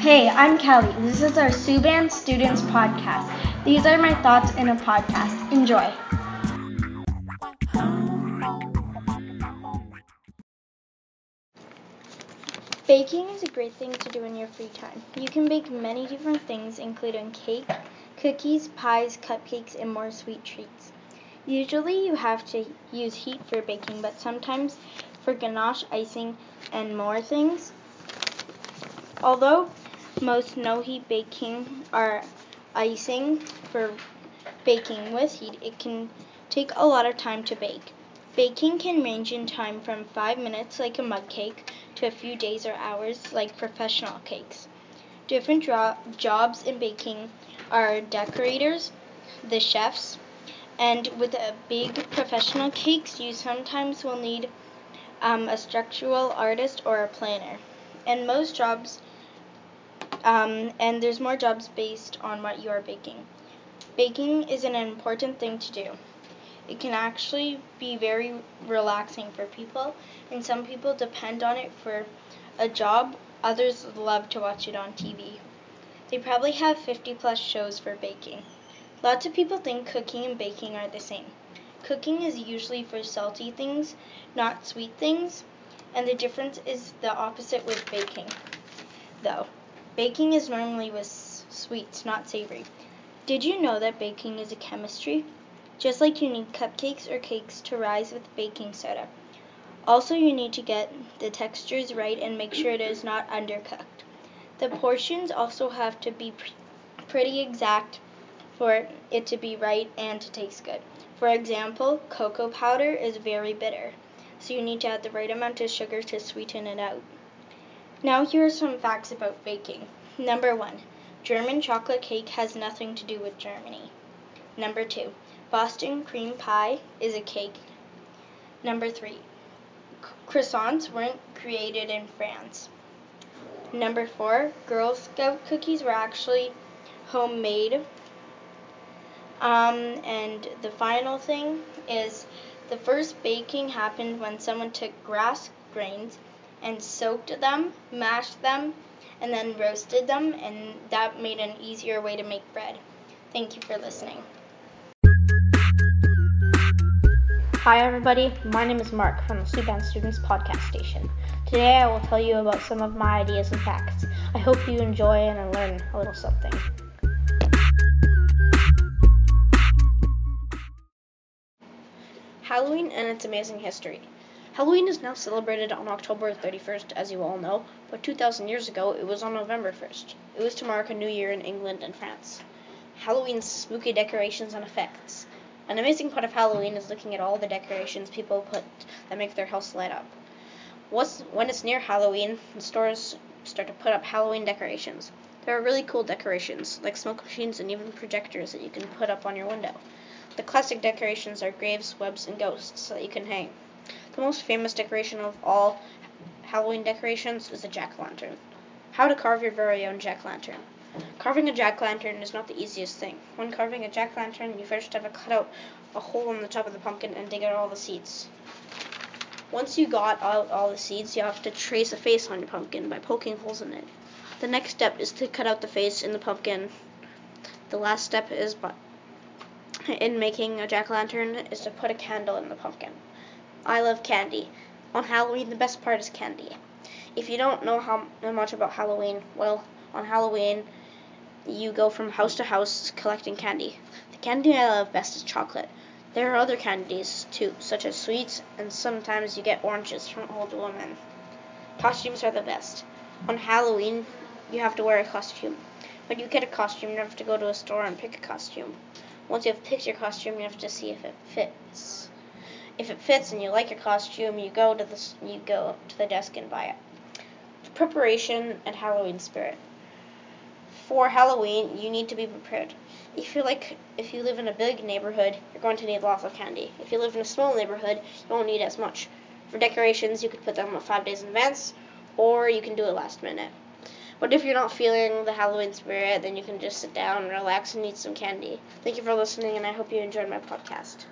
Hey, I'm Callie. This is our Suban Students Podcast. These are my thoughts in a podcast. Enjoy. Baking is a great thing to do in your free time. You can bake many different things, including cake, cookies, pies, cupcakes, and more sweet treats. Usually, you have to use heat for baking, but sometimes for ganache, icing, and more things. Although most no heat baking are icing for baking with heat, it can take a lot of time to bake. Baking can range in time from 5 minutes, like a mug cake, to a few days or hours, like professional cakes. Different jobs in baking are decorators, the chefs, and with a big professional cakes, you sometimes will need um, a structural artist or a planner. And most jobs, um, and there's more jobs based on what you are baking. Baking is an important thing to do. It can actually be very relaxing for people, and some people depend on it for a job. Others love to watch it on TV. They probably have 50 plus shows for baking. Lots of people think cooking and baking are the same. Cooking is usually for salty things, not sweet things, and the difference is the opposite with baking. Though, baking is normally with sweets, not savory. Did you know that baking is a chemistry? just like you need cupcakes or cakes to rise with baking soda. Also, you need to get the textures right and make sure it is not undercooked. The portions also have to be pr- pretty exact for it to be right and to taste good. For example, cocoa powder is very bitter, so you need to add the right amount of sugar to sweeten it out. Now, here are some facts about baking. Number one, German chocolate cake has nothing to do with Germany. Number two, Boston cream pie is a cake. Number three, croissants weren't created in France. Number four, Girl Scout cookies were actually homemade. Um, and the final thing is the first baking happened when someone took grass grains and soaked them, mashed them, and then roasted them, and that made an easier way to make bread. Thank you for listening. Hi, everybody. My name is Mark from the Suban Students Podcast Station. Today, I will tell you about some of my ideas and facts. I hope you enjoy and learn a little something. Halloween and its amazing history. Halloween is now celebrated on October 31st, as you all know, but 2,000 years ago it was on November 1st. It was to mark a new year in England and France. Halloween's spooky decorations and effects. An amazing part of Halloween is looking at all the decorations people put that make their house light up. What's, when it's near Halloween, the stores start to put up Halloween decorations. There are really cool decorations, like smoke machines and even projectors that you can put up on your window. The classic decorations are graves, webs, and ghosts that you can hang. The most famous decoration of all Halloween decorations is a jack o' lantern. How to carve your very own jack o' lantern. Carving a jack o' lantern is not the easiest thing. When carving a jack o' lantern, you first have to cut out a hole in the top of the pumpkin and dig out all the seeds. Once you got out all the seeds, you have to trace a face on your pumpkin by poking holes in it. The next step is to cut out the face in the pumpkin. The last step is by, in making a jack-o'-lantern is to put a candle in the pumpkin. I love candy. On Halloween, the best part is candy. If you don't know how much about Halloween, well, on Halloween, you go from house to house collecting candy. The candy I love best is chocolate. There are other candies too, such as sweets, and sometimes you get oranges from old women. Costumes are the best. On Halloween, you have to wear a costume. When you get a costume, you have to go to a store and pick a costume. Once you have picked your costume, you have to see if it fits. If it fits and you like your costume, you go to the you go to the desk and buy it. Preparation and Halloween spirit for Halloween, you need to be prepared. If you like, if you live in a big neighborhood, you're going to need lots of candy. If you live in a small neighborhood, you won't need as much. For decorations, you could put them five days in advance, or you can do it last minute. But if you're not feeling the Halloween spirit, then you can just sit down, relax, and eat some candy. Thank you for listening, and I hope you enjoyed my podcast.